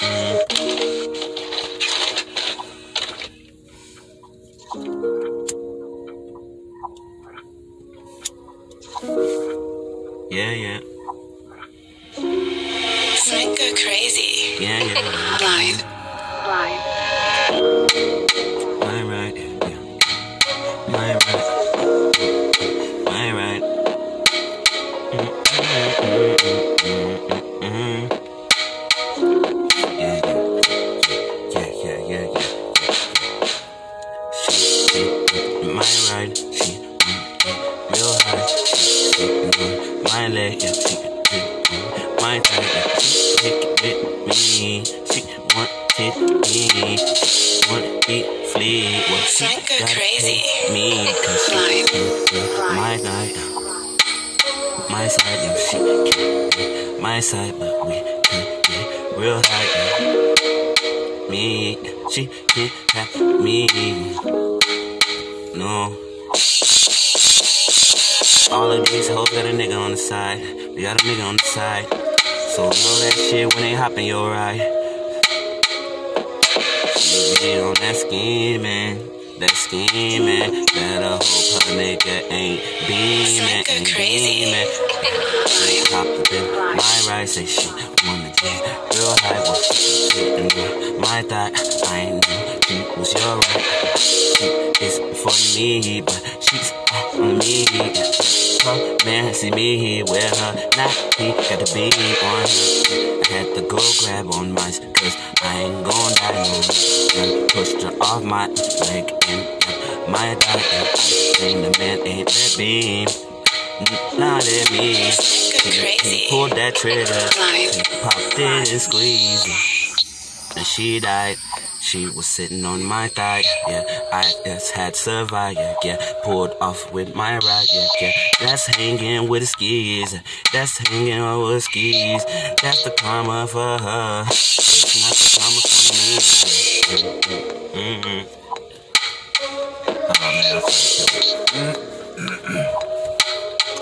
Yeah, yeah. Psycho crazy. Yeah, yeah. Blind. Blind. My right. Yeah. My right. My right. Mm-hmm. My right. She, real high. My leg. Yeah, she, my thigh. Yeah, she, it with me. She wanted me. She wanted me flee. Well, she gotta crazy. me. Cause she, my guy. My side, yeah, she can't my side, but we can get real high. Yeah. Me, she can't have me. No. All of these hoes got a nigga on the side. We got a nigga on the side. So know that shit when they hop in your ride. She be on that scheming. That scheming. Better hope her nigga ain't beaming. Ain't crazy. beaming. She hopped up in my ride, say she wanna get real high. Sitting on my thigh. I ain't know she was your right. She but she's on me. Oh man, see me with her. Now he got the beat on her. I had to go grab on mine, cause I ain't gon' die no. And pushed her off my leg and my dog. And I seen the man ain't that beam. Not at me. Go crazy. He pulled that trigger. Blind. He popped it and squeezed. And she died. She was sitting on my thigh, yeah. I just had survived, yeah, yeah. Pulled off with my ride, yeah, yeah. That's hanging with the skis. That's hanging with the skis. That's the karma for her. It's not the karma for me. Mm-hmm. Oh man, I feel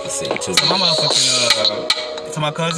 Let's see, So my motherfucking uh, to my cousin.